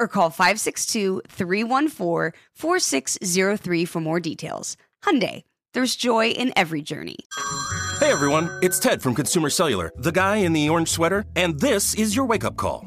or call 562-314-4603 for more details. Hyundai, there's joy in every journey. Hey everyone, it's Ted from Consumer Cellular, the guy in the orange sweater, and this is your wake up call.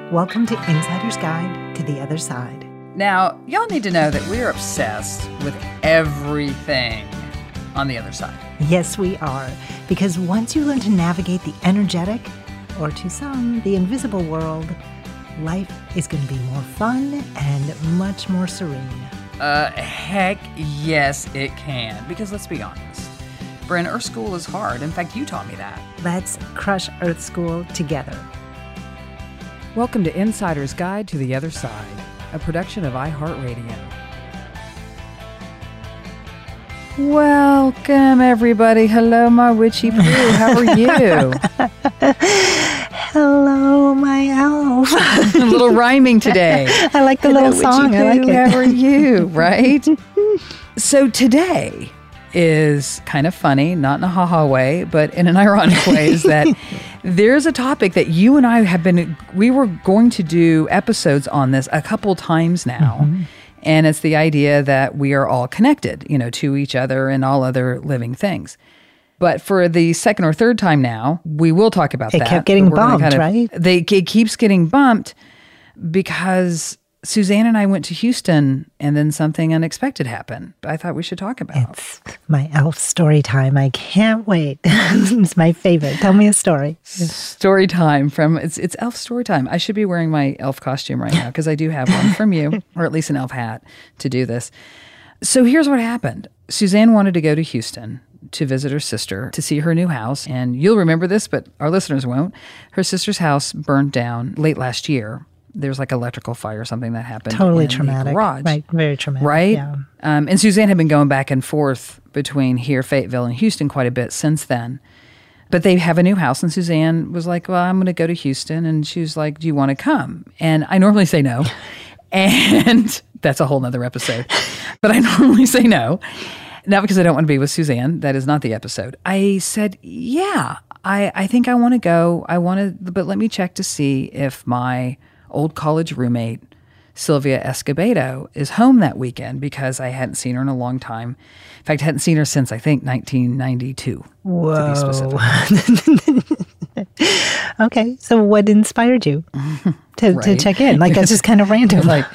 Welcome to Insider's Guide to the Other Side. Now, y'all need to know that we're obsessed with everything on the other side. Yes, we are. Because once you learn to navigate the energetic, or to some, the invisible world, life is going to be more fun and much more serene. Uh, heck yes, it can. Because let's be honest, Bryn, Earth School is hard. In fact, you taught me that. Let's crush Earth School together. Welcome to Insider's Guide to the Other Side, a production of iHeartRadio. Welcome, everybody. Hello, my witchy poo. How are you? Hello, my elf. a little rhyming today. I like the Hello, little song. I like it. How are you? Right? so today is kind of funny, not in a haha way, but in an ironic way, is that there's a topic that you and I have been, we were going to do episodes on this a couple times now. Mm-hmm. And it's the idea that we are all connected, you know, to each other and all other living things. But for the second or third time now, we will talk about It that. It kept getting but we're gonna bumped, right? They it keeps getting bumped because Suzanne and I went to Houston and then something unexpected happened. I thought we should talk about. It. It's my elf story time. I can't wait. it's my favorite. Tell me a story. Story time from it's it's elf story time. I should be wearing my elf costume right now because I do have one from you, or at least an elf hat to do this. So here's what happened. Suzanne wanted to go to Houston to visit her sister to see her new house, and you'll remember this, but our listeners won't. Her sister's house burned down late last year. There was like electrical fire or something that happened. Totally traumatic. garage. Right. Very traumatic. right? Yeah. Um, and Suzanne had been going back and forth between here, Fayetteville, and Houston quite a bit since then. But they have a new house, and Suzanne was like, "Well, I'm going to go to Houston," and she was like, "Do you want to come?" And I normally say no, and that's a whole nother episode. But I normally say no, not because I don't want to be with Suzanne. That is not the episode. I said, "Yeah, I I think I want to go. I want to, but let me check to see if my old college roommate." Sylvia Escobedo is home that weekend because I hadn't seen her in a long time. In fact, I hadn't seen her since I think 1992. To be specific. Okay. So what inspired you to, to check in? Like that's just kind of random. like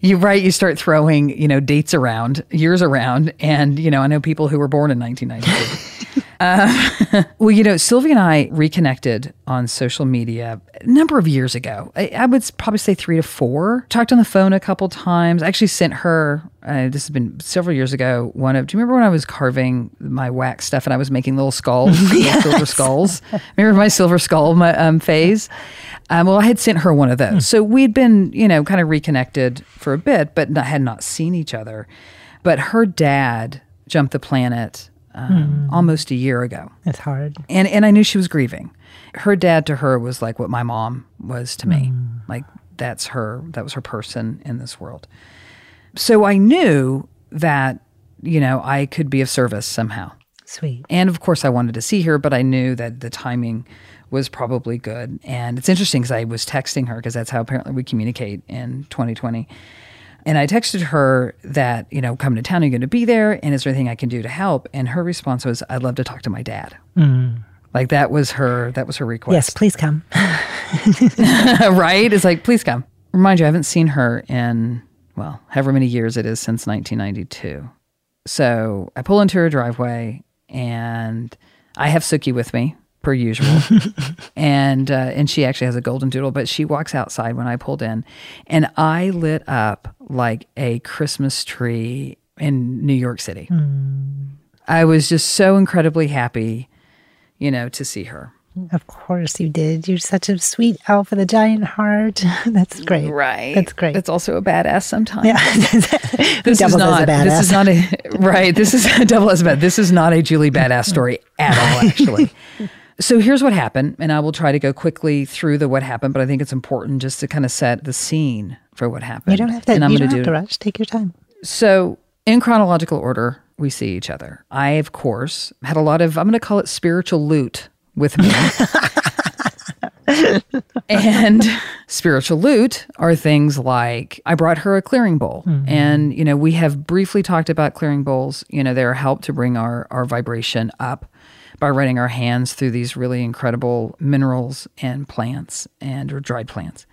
you right you start throwing you know dates around years around and you know i know people who were born in 1992 uh, well you know sylvia and i reconnected on social media a number of years ago. I, I would probably say three to four. Talked on the phone a couple times. I actually sent her uh, this has been several years ago one of do you remember when i was carving my wax stuff and i was making little skulls? Little silver skulls? Remember my silver skull my, um, phase? Um, well, I had sent her one of those. So we'd been, you know, kind of reconnected for a bit, but not, had not seen each other. But her dad jumped the planet um, almost a year ago. It's hard. and and I knew she was grieving. Her dad to her was like what my mom was to me. Like that's her that was her person in this world. So I knew that you know I could be of service somehow. Sweet. And of course I wanted to see her, but I knew that the timing was probably good. And it's interesting because I was texting her because that's how apparently we communicate in 2020. And I texted her that, you know, coming to town, are you going to be there? And is there anything I can do to help? And her response was, I'd love to talk to my dad. Mm. Like that was her, that was her request. Yes, please come. right? It's like, please come. Remind you, I haven't seen her in, well, however many years it is since 1992. So I pull into her driveway and I have Suki with me per usual. and uh, and she actually has a golden doodle, but she walks outside when I pulled in and I lit up like a Christmas tree in New York City. I was just so incredibly happy, you know, to see her. Of course you did. You're such a sweet elf with a giant heart. That's great. Right. That's great. It's also a badass sometimes. yeah. This is not a this is not a right this is a double as bad this is not a julie badass story at all actually so here's what happened and i will try to go quickly through the what happened but i think it's important just to kind of set the scene for what happened you don't have to. and i'm you don't have do to rush. Take your time. so in chronological order we see each other i of course had a lot of i'm going to call it spiritual loot with me and spiritual loot are things like I brought her a clearing bowl. Mm-hmm. And, you know, we have briefly talked about clearing bowls. You know, they're help to bring our, our vibration up by running our hands through these really incredible minerals and plants and or dried plants.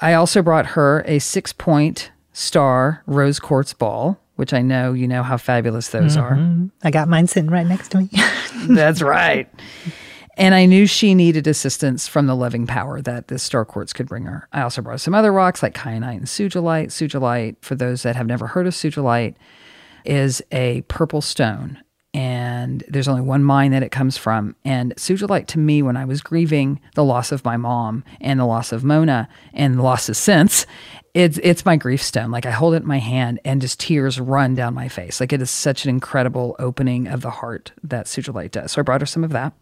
I also brought her a six point star rose quartz ball, which I know you know how fabulous those mm-hmm. are. I got mine sitting right next to me. That's right. And I knew she needed assistance from the loving power that the star quartz could bring her. I also brought some other rocks like kyanite and sugilite. Sugilite, for those that have never heard of sugilite, is a purple stone. And there's only one mine that it comes from. And sugilite to me, when I was grieving the loss of my mom and the loss of Mona and the loss of sense, it's it's my grief stone. Like I hold it in my hand and just tears run down my face. Like it is such an incredible opening of the heart that sugilite does. So I brought her some of that.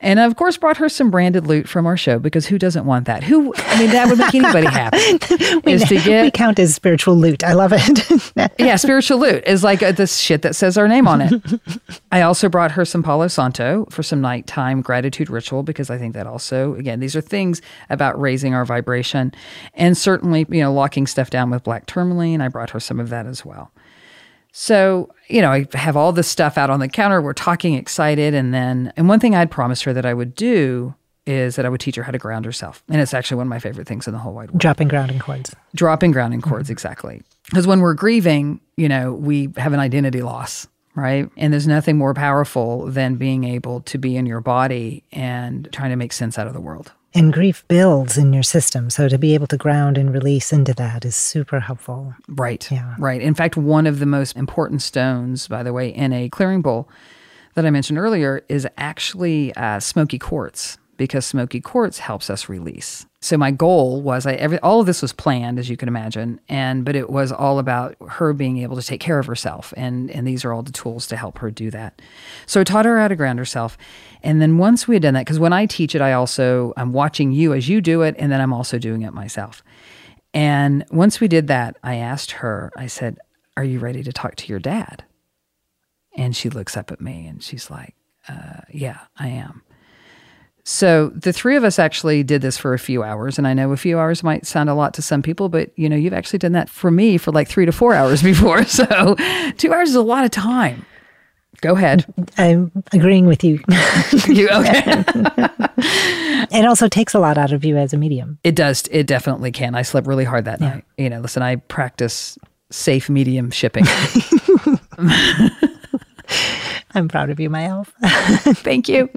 And of course, brought her some branded loot from our show because who doesn't want that? Who, I mean, that would make anybody happy. is to we count as spiritual loot. I love it. yeah, spiritual loot is like uh, this shit that says our name on it. I also brought her some Palo Santo for some nighttime gratitude ritual because I think that also, again, these are things about raising our vibration and certainly, you know, locking stuff down with black tourmaline. I brought her some of that as well. So, you know, I have all this stuff out on the counter. We're talking excited. And then, and one thing I'd promised her that I would do is that I would teach her how to ground herself. And it's actually one of my favorite things in the whole wide world Dropping grounding cords. dropping grounding cords mm-hmm. exactly because when we're grieving you know we have an identity loss right and there's nothing more powerful than being able to be in your body and trying to make sense out of the world And grief builds in your system. So to be able to ground and release into that is super helpful. right Yeah. right in fact one of the most important stones by the way in a clearing bowl that i mentioned earlier is actually uh, smoky quartz because smoky quartz helps us release so my goal was I every all of this was planned as you can imagine and but it was all about her being able to take care of herself and and these are all the tools to help her do that. So I taught her how to ground herself and then once we had done that because when I teach it I also I'm watching you as you do it and then I'm also doing it myself. And once we did that I asked her I said are you ready to talk to your dad? And she looks up at me and she's like uh, yeah I am so the three of us actually did this for a few hours, and I know a few hours might sound a lot to some people, but you know, you've actually done that for me for like three to four hours before. So two hours is a lot of time. Go ahead. I'm agreeing with you. You okay? it also takes a lot out of you as a medium. it does. It definitely can. I slept really hard that night. You know, listen, I practice safe medium shipping. I'm proud of you, my elf. Thank you.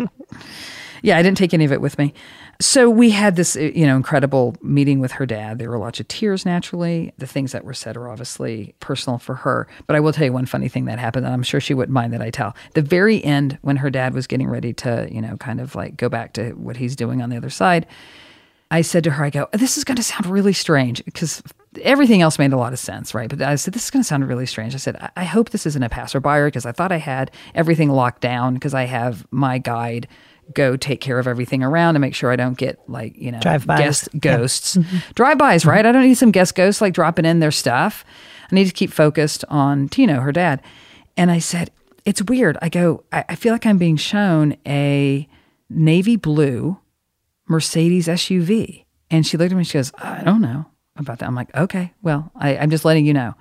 Yeah, I didn't take any of it with me. So we had this, uh, you know, incredible meeting with her dad. There were lots of tears naturally. The things that were said are obviously personal for her. But I will tell you one funny thing that happened, and I'm sure she wouldn't mind that I tell. The very end, when her dad was getting ready to, you know, kind of like go back to what he's doing on the other side, I said to her, I go, this is going to sound really strange because everything else made a lot of sense, right? But I said, this is going to sound really strange. I said, I, I hope this isn't a passerby because I thought I had everything locked down because I have my guide go take care of everything around and make sure I don't get like, you know, Drive-bys. guest Yeah. Mm-hmm. ghosts. Drive-bys, right? I don't need some guest ghosts like dropping in their stuff. I need to keep focused on Tino, her dad. And I said, it's weird. I go, I, I feel like I'm being shown a navy blue Mercedes SUV. And she looked at me and she goes, I don't know about that. I'm like, okay, well, I, I'm just letting you know.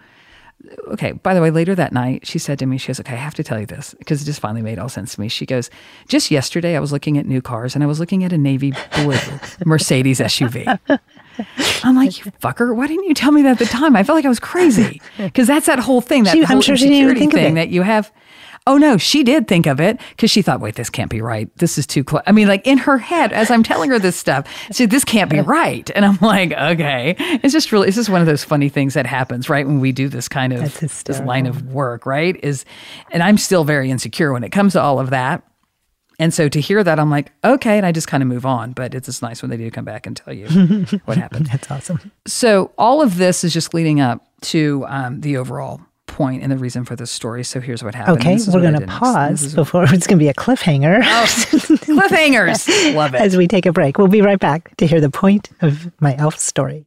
Okay, by the way, later that night, she said to me, she goes, okay, I have to tell you this because it just finally made all sense to me. She goes, just yesterday, I was looking at new cars and I was looking at a navy blue Mercedes SUV. I'm like, you fucker, why didn't you tell me that at the time? I felt like I was crazy because that's that whole thing, that She- I'm whole sure she didn't even think of thing that you have. Oh no, she did think of it because she thought, wait, this can't be right. This is too close. I mean, like in her head, as I'm telling her this stuff, she said, this can't be right. And I'm like, okay. It's just really, it's just one of those funny things that happens, right? When we do this kind of, this line of work, right? Is, and I'm still very insecure when it comes to all of that. And so to hear that, I'm like, okay. And I just kind of move on. But it's just nice when they do come back and tell you what happened. That's awesome. So all of this is just leading up to um, the overall point and the reason for this story. So here's what happened. Okay, we're going to pause before it's going to be a cliffhanger oh, cliffhangers. Love it. as we take a break. We'll be right back to hear the point of my elf story.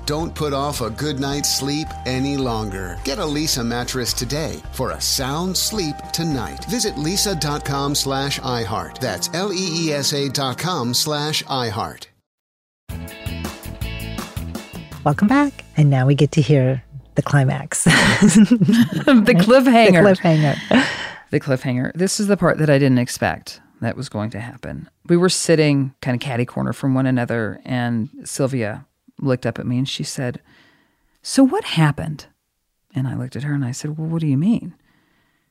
Don't put off a good night's sleep any longer. Get a Leesa mattress today for a sound sleep tonight. Visit leesa.com slash iHeart. That's L-E-E-S-A dot com slash iHeart. Welcome back. And now we get to hear the climax. the cliffhanger. The cliffhanger. the cliffhanger. This is the part that I didn't expect that was going to happen. We were sitting kind of catty corner from one another, and Sylvia looked up at me and she said, So what happened? And I looked at her and I said, Well, what do you mean?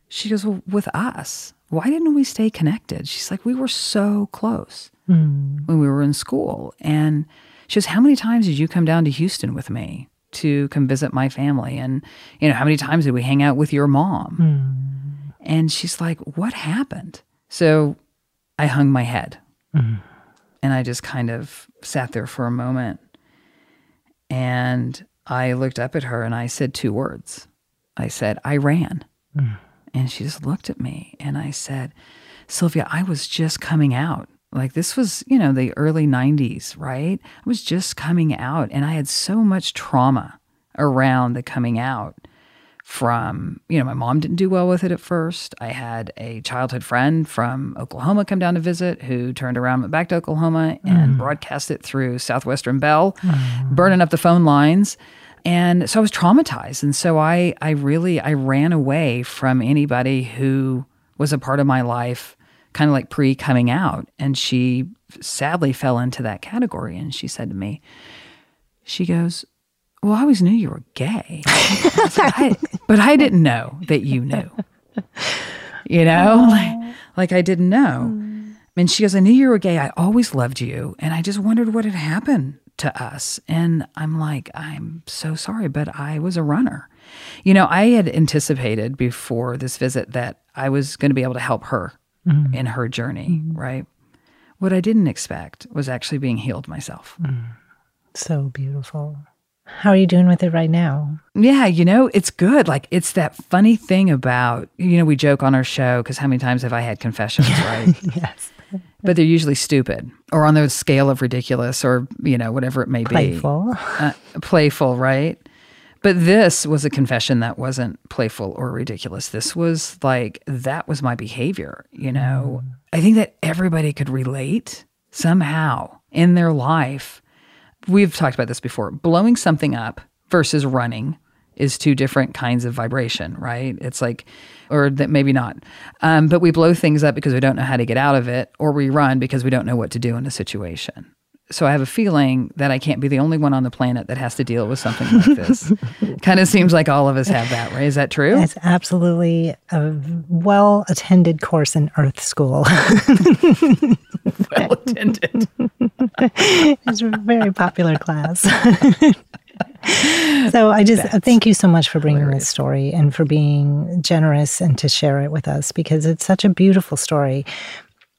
She goes, Well, with us. Why didn't we stay connected? She's like, We were so close. Hmm. when we were in school. And she goes, How many times did you come down to Houston with me to come visit my family? And, you know, how many times did we hang out with your mom? Hmm. And she's like, What happened? So I hung my head mm-hmm. and I just kind of sat there for a moment. And I looked up at her and I said two words. I said, I ran. Hmm. And she just looked at me and I said, Sylvia, I was just coming out. Like this was, you know, the early 90s, right? I was just coming out and I had so much trauma around the coming out from, you know, my mom didn't do well with it at first. I had a childhood friend from Oklahoma come down to visit who turned around, went back to Oklahoma and mm. broadcast it through Southwestern Bell, mm. burning up the phone lines. And so I was traumatized. And so I, I really, I ran away from anybody who was a part of my life, kind of like pre coming out. And she sadly fell into that category. And she said to me, she goes, well, I always knew you were gay, I said, "I- but I didn't know that you knew. You know, like, like I didn't know. Hmm. And she goes, I knew you were gay. I always loved you. And I just wondered what had happened to us. And I'm like, I'm so sorry, but I was a runner. You know, I had anticipated before this visit that I was going to be able to help her mm-hmm. in her journey, mm-hmm. right? What I didn't expect was actually being healed myself. Mm. So beautiful. How are you doing with it right now? Yeah, you know, it's good. Like, it's that funny thing about, you know, we joke on our show because how many times have I had confessions, right? yes. but they're usually stupid or on the scale of ridiculous or, you know, whatever it may be. Playful. Uh, playful, right? But this was a confession that wasn't playful or ridiculous. This was like, that was my behavior, you know? I think that everybody could relate somehow in their life. We've talked about this before. Blowing something up versus running is two different kinds of vibration, right? It's like, or that maybe not. Um, but we blow things up because we don't know how to get out of it, or we run because we don't know what to do in a situation. So I have a feeling that I can't be the only one on the planet that has to deal with something like this. kind of seems like all of us have that, right? Is that true? It's absolutely a well attended course in Earth School. well attended. it's a very popular class. so I just thank you so much for bringing this story and for being generous and to share it with us because it's such a beautiful story.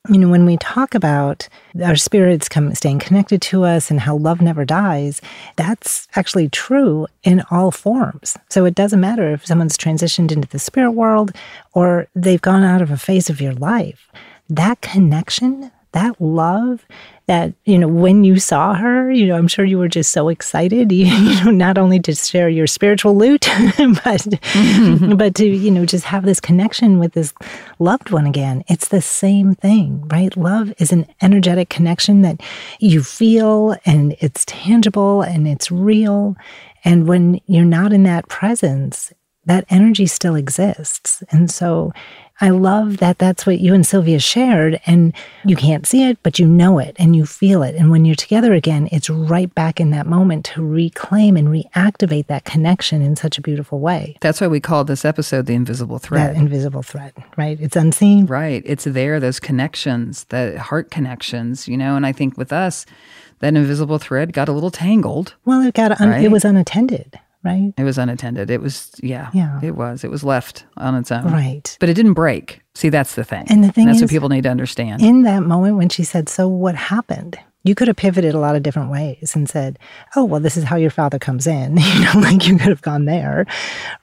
You know, when we talk about our spirits come staying connected to us and how love never dies, that's actually true in all forms. So it doesn't matter if someone's transitioned into the spirit world or they've gone out of a phase of your life. That connection, that love, that you know when you saw her you know i'm sure you were just so excited you, you know not only to share your spiritual loot but mm-hmm. but to you know just have this connection with this loved one again. It's the same thing right? Love is an energetic connection that you feel and it's tangible and it's real. And when you're not in that presence that energy still exists. And so I love that that's what you and Sylvia shared, and you can't see it, but you know it and you feel it. And when you're together again, it's right back in that moment to reclaim and reactivate that connection in such a beautiful way. That's why we called this episode The Invisible Thread. That invisible thread, right? It's unseen. Right. It's there, those connections, the heart connections, you know, and I think with us, that invisible thread got a little tangled. Well, it got un- Right. it was unattended, right? It was unattended. It was, yeah, Yeah. it was. It was left on its own. Right. But it didn't break. See, that's the thing. And the thing that's is, what people need to understand. In that moment when she said, "So what happened?" You could have pivoted a lot of different ways and said, "Oh, well, this is how your father comes in." You know, like you could have gone there,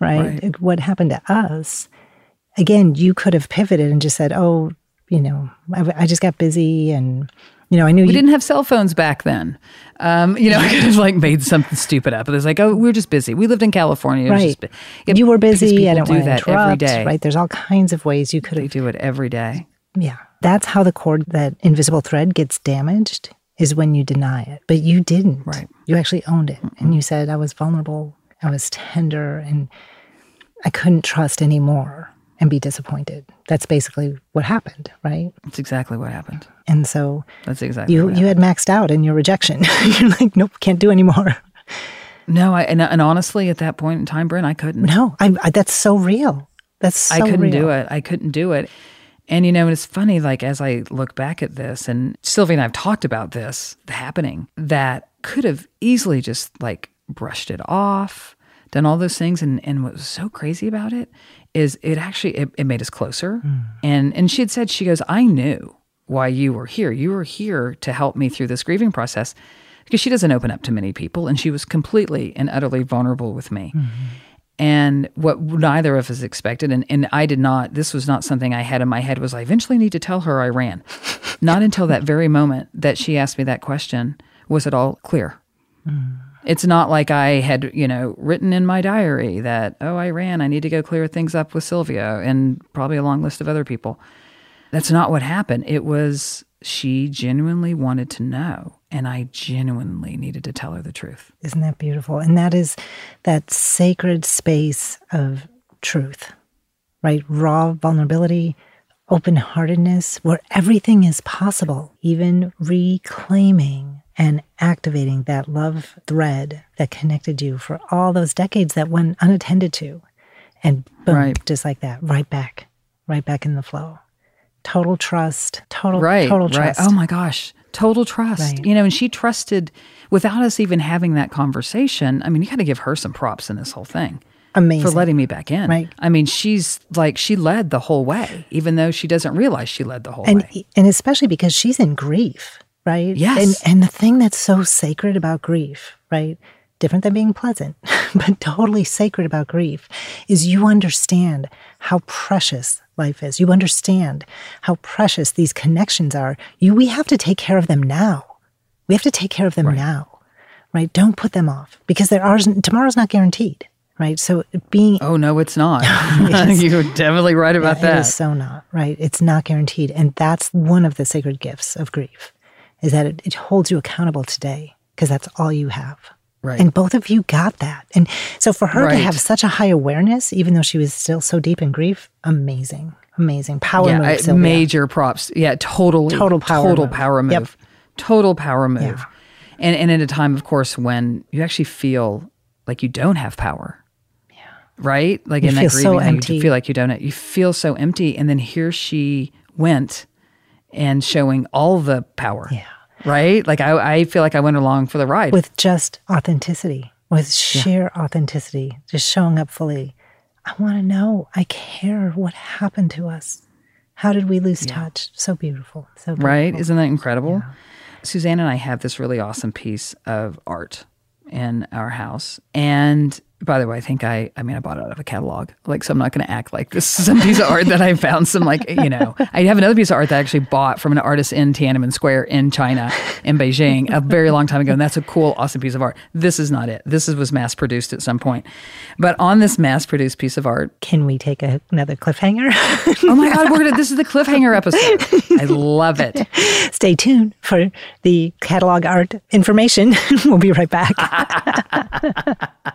right? What happened to us? Again, you could have pivoted and just said, "Oh, you know, I, I just got busy and." You know, I knew we you didn't have cell phones back then. Um, you know, I could have like made something stupid up. But it's like, oh, we were just busy. We lived in California. Right. just Yeah, you were busy. I don't do want to that interrupt. every day. Right. There's all kinds of ways you could do it every day. Yeah. That's how the cord, that invisible thread gets damaged is when you deny it. But you didn't. Right. You actually owned it. And you said, I was vulnerable, I was tender, and I couldn't trust anymore and be disappointed. That's basically what happened, right? That's exactly what happened. And so That's exactly you you had maxed out in your rejection. You're like, nope, can't do anymore. No, I, and, and honestly, at that point in time, Brent, I couldn't. No, I, I that's so real. That's so I couldn't real. do it. I couldn't do it. And you know, it's funny, like as I look back at this, and Sylvia and I have talked about this happening, that could have easily just like brushed it off, done all those things. And, and what was so crazy about it is it actually it, it made us closer. Mm. And and she had said, she goes, I knew why you were here. You were here to help me through this grieving process because she doesn't open up to many people, and she was completely and utterly vulnerable with me. Mm-hmm. And what neither of us expected, and, and I did not, this was not something I had in my head, was I eventually need to tell her I ran. not until that very moment that she asked me that question was it all clear. Mm. It's not like I had, you know, written in my diary that, oh, I ran, I need to go clear things up with Sylvia and probably a long list of other people. That's not what happened. It was she genuinely wanted to know and I genuinely needed to tell her the truth. Isn't that beautiful? And that is that sacred space of truth, right? Raw vulnerability, open heartedness, where everything is possible, even reclaiming and activating that love thread that connected you for all those decades that went unattended to. And boom, right. just like that, right back, right back in the flow. Total trust, total, right, total trust. Right. Oh my gosh total trust right. you know and she trusted without us even having that conversation i mean you got to give her some props in this whole thing amazing for letting me back in right i mean she's like she led the whole way even though she doesn't realize she led the whole and, way and especially because she's in grief right yes and, and the thing that's so sacred about grief right different than being pleasant, but totally sacred about grief, is you understand how precious life is. You understand how precious these connections are. You, we have to take care of them now. We have to take care of them right. now, right? Don't put them off because there are tomorrow's not guaranteed, right? So being oh no, it's not. You're definitely right about yeah, that. It is so not right. It's not guaranteed, and that's one of the sacred gifts of grief, is that it, it holds you accountable today because that's all you have. Right. And both of you got that. And so for her right. to have such a high awareness, even though she was still so deep in grief, amazing. Amazing. Power yeah, move. I, major props. Yeah, totally. Total power Total move. power move. Yep. Total power move. Yeah. And, and at a time, of course, when you actually feel like you don't have power. Yeah. Right? Like you in that grieving, so you feel like you don't. You feel so empty. And then here she went and showing all the power. Yeah right? Like I, I feel like I went along for the ride with just authenticity, with sheer yeah. authenticity, just showing up fully. I want to know. I care. What happened to us? How did we lose yeah. touch? So beautiful. So beautiful. right? Isn't that incredible? Yeah. Suzanne and I have this really awesome piece of art in our house, and by the way, I think I, I mean, I bought it out of a catalog. Like, so I'm not going to act like this is some piece of art that I found some, like, you know, I have another piece of art that I actually bought from an artist in Tiananmen Square in China, in Beijing, a very long time ago. And that's a cool, awesome piece of art. This is not it. This is, was mass produced at some point. But on this mass produced piece of art. Can we take a, another cliffhanger? oh my God, we're gonna, this is the cliffhanger episode. I love it. Stay tuned for the catalog art information. we'll be right back.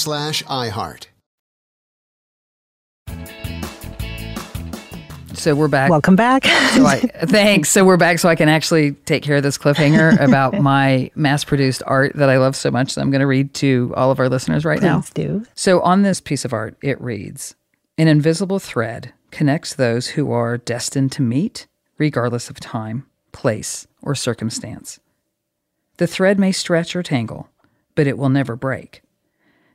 slash iHeart. So we're back. Welcome back. so I, thanks. So we're back so I can actually take care of this cliffhanger about my mass produced art that I love so much that I'm going to read to all of our listeners right Please now. do. So on this piece of art, it reads An invisible thread connects those who are destined to meet, regardless of time, place, or circumstance. The thread may stretch or tangle, but it will never break.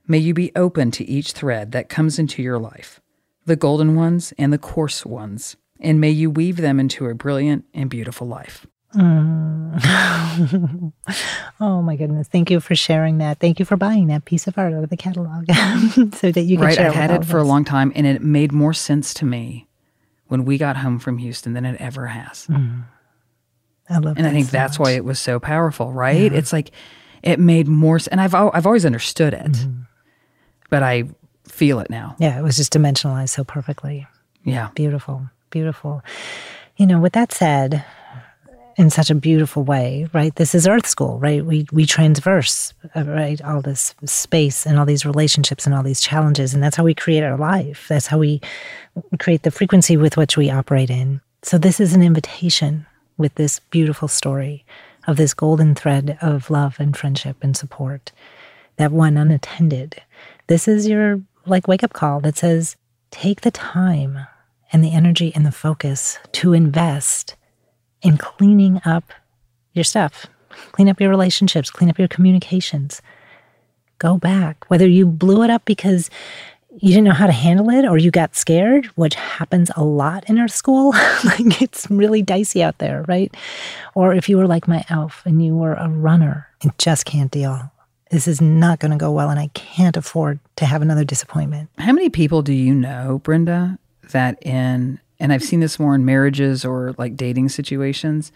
May you be open to each thread that comes into your life, the golden ones and the coarse ones, and may you weave them into a brilliant and beautiful life. Mm. oh my goodness. Thank you for sharing that. Thank you for buying that piece of art out of the catalog so that you can right, share I've it had it for a long time, and it made more sense to me when we got home from Houston than it ever has. I love and I think so that's much. why it was so powerful, right? It's like it made more sense, and I've I've always understood it, Mm-hmm. But I feel it now. Yeah, it was just dimensionalized so perfectly. Yeah, Beautiful, beautiful. You know, with that said, in such a beautiful way, right? This is Earth School, right? We we transverse, right? All this space and all these relationships and all these challenges, and that's how we create our life. That's how we create the frequency with which we operate in. So this is an invitation with this beautiful story of this golden thread of love and friendship and support that one unattended. This is your like wake up call that says take the time and the energy and the focus to invest in cleaning up your stuff, clean up your relationships, clean up your communications. Go back. Whether you blew it up because you didn't know how to handle it or you got scared, which happens a lot in our school. like it's really dicey out there, right? Or if you were like my elf and you were a runner and just can't deal. This is not going to go well, and I can't afford to have another disappointment. How many people do you know, Brenda, that in, and I've seen this more in marriages or like dating situations,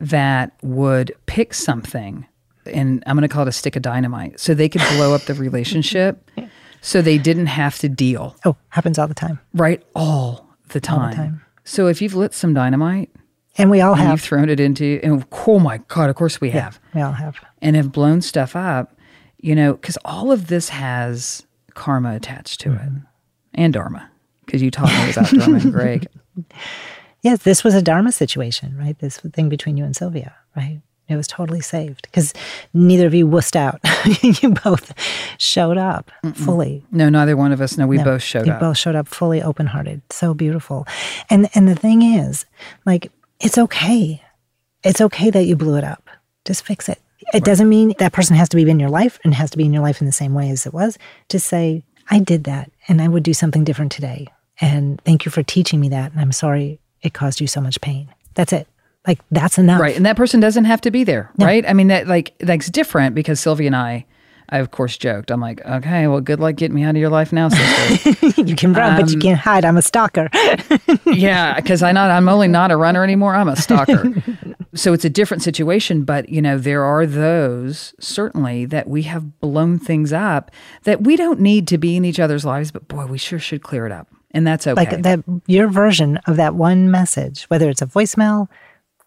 that would pick something, and I'm going to call it a stick of dynamite, so they could blow up the relationship so they didn't have to deal, Oh, happens all the time. right? All the time. time. So if you've lit some dynamite And we all and have. you've thrown it into, and oh my God, of course we have, We all have. and have blown stuff up, you know, because all of this has karma attached to Mm-hmm. it and dharma, because you taught me about dharma and Greg. Yes, this was a Dharma situation, right? This thing between you and Sylvia, right? It was totally saved because neither of you wussed out. you both showed up fully. No, neither one of us. No, we No, both showed up. you up. both showed up fully open hearted. So beautiful. And and the thing is, like, it's okay. It's okay that you blew it up. Just fix it. It doesn't mean that person has to be in your life and has to be in your life in the same way as it was. Just say, I did that and I would do something different today. And thank you for teaching me that. And I'm sorry it caused you so much pain. That's it. Like that's enough. Right. And that person doesn't have to be there. Right. I mean, that like, that's different because Sylvia and I, I of course joked. I'm like, okay, well, good luck getting me out of your life now, sister. you can run, but you um, can't hide. I'm a stalker. yeah. Cause I not, I'm only not a runner anymore. I'm a stalker. so it's a different situation. But, you know, there are those certainly that we have blown things up that we don't need to be in each other's lives, but boy, we sure should clear it up. And that's okay. Like that, your version of that one message, whether it's a voicemail,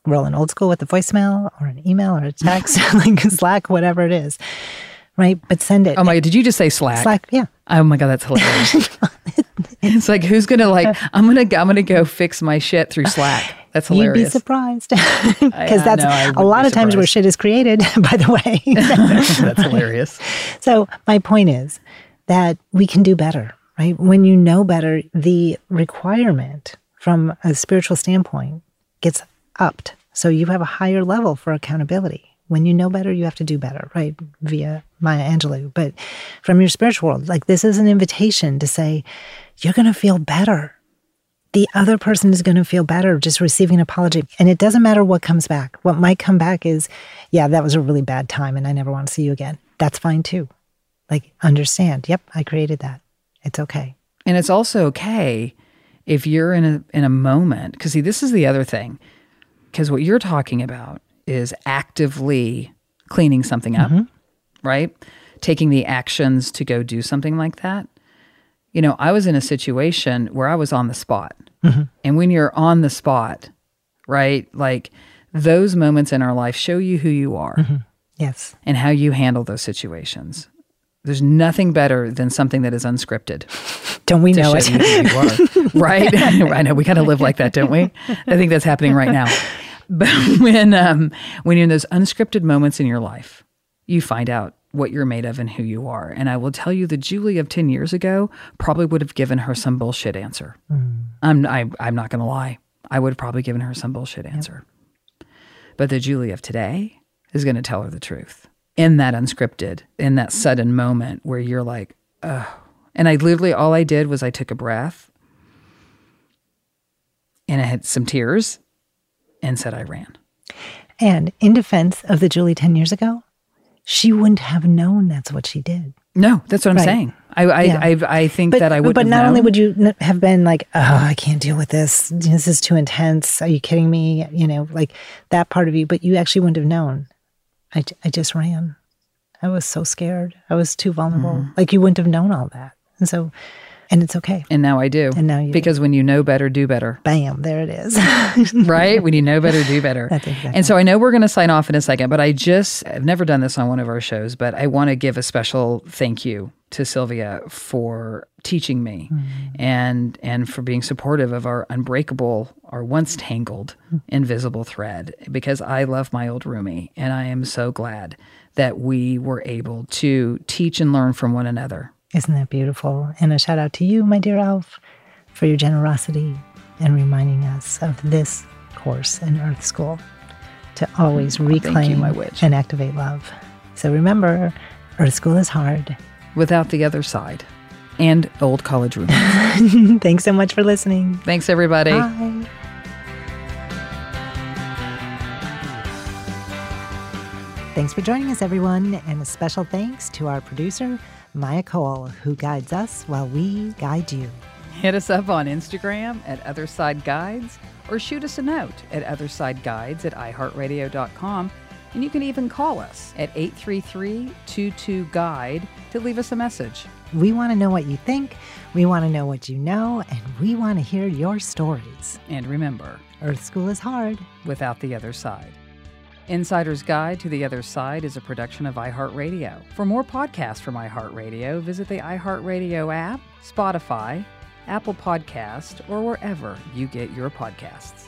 rolling old school with a voicemail or an email or a text, like Slack, whatever it is, right? But send it. Oh my God, did you just say Slack? Slack, yeah. Oh my God, that's hilarious. it's like, who's going to like, I'm going to, I'm to go fix my shit through Slack. That's hilarious. You'd be surprised because that's a lot of times where shit is created. By the way, that's hilarious. So my point is that we can do better, right? When you know better, the requirement from a spiritual standpoint gets upped. So you have a higher level for accountability. When you know better, you have to do better, right? Via Maya Angelou. But from your spiritual world, like this is an invitation to say, you're going to feel better the other person is going to feel better just receiving an apology. And it doesn't matter what comes back. What might come back is, yeah, that was a really bad time and I never want to see you again. That's fine too. Like, understand, yep, I created that. It's okay. And it's also okay if you're in a in a moment because see this is the other thing because what you're talking about is actively cleaning something up mm-hmm. right taking the actions to go do something like that you know, I was in a situation where I was on the spot. Mm-hmm. And when you're on the spot, right, like those moments in our life show you who you are. Mm-hmm. Yes. And how you handle those situations. There's nothing better than something that is unscripted. Don't we know it? right? I know we kind of live like that, don't we? I think that's happening right now. But when um, when you're in those unscripted moments in your life, you find out what you're made of and who you are. And I will tell you, the Julie of 10 years ago probably would have given her some bullshit answer. Mm. I'm, I, am i am not going to lie. I would have probably given her some bullshit answer. Yep. But the Julie of today is going to tell her the truth in that unscripted, in that sudden moment where you're like, oh. And I literally, all I did was I took a breath and I had some tears and said I ran. And in defense of the Julie 10 years ago, she wouldn't have known that's what she did. No, that's what I'm right. saying. I I, yeah. I, I think but, that I would. But not known. only would you have been like, "Oh, I can't deal with this. This is too intense. Are you kidding me?" You know, like that part of you. But you actually wouldn't have known. I, I just ran. I was so scared. I was too vulnerable. Mm. Like you wouldn't have known all that. And so and it's okay. And now I do. And now you because do. when you know better, do better. Bam, there it is. right? When you know better, do better. That's exactly. And so I know we're going to sign off in a second, but I just I've never done this on one of our shows, but I want to give a special thank you to Sylvia for teaching me mm. and and for being supportive of our unbreakable our once tangled mm. invisible thread because I love my old roomie and I am so glad that we were able to teach and learn from one another isn't that beautiful? And a shout out to you, my dear Alf, for your generosity and reminding us of this course in Earth School to always reclaim you, and activate love. So remember, Earth School is hard. Without the other side and old college room. Thanks so much for listening. Thanks, everybody. Bye. Thanks for joining us, everyone, and a special thanks to our producer, Maya Cole, who guides us while we guide you. Hit us up on Instagram at Otherside Guides or shoot us a note at OthersideGuides at iHeartRadio.com. And you can even call us at 833 22 Guide to leave us a message. We want to know what you think, we want to know what you know, and we want to hear your stories. And remember, Earth School is hard without the other side. Insider's Guide to the Other Side is a production of iHeartRadio. For more podcasts from iHeartRadio, visit the iHeartRadio app, Spotify, Apple Podcast, or wherever you get your podcasts.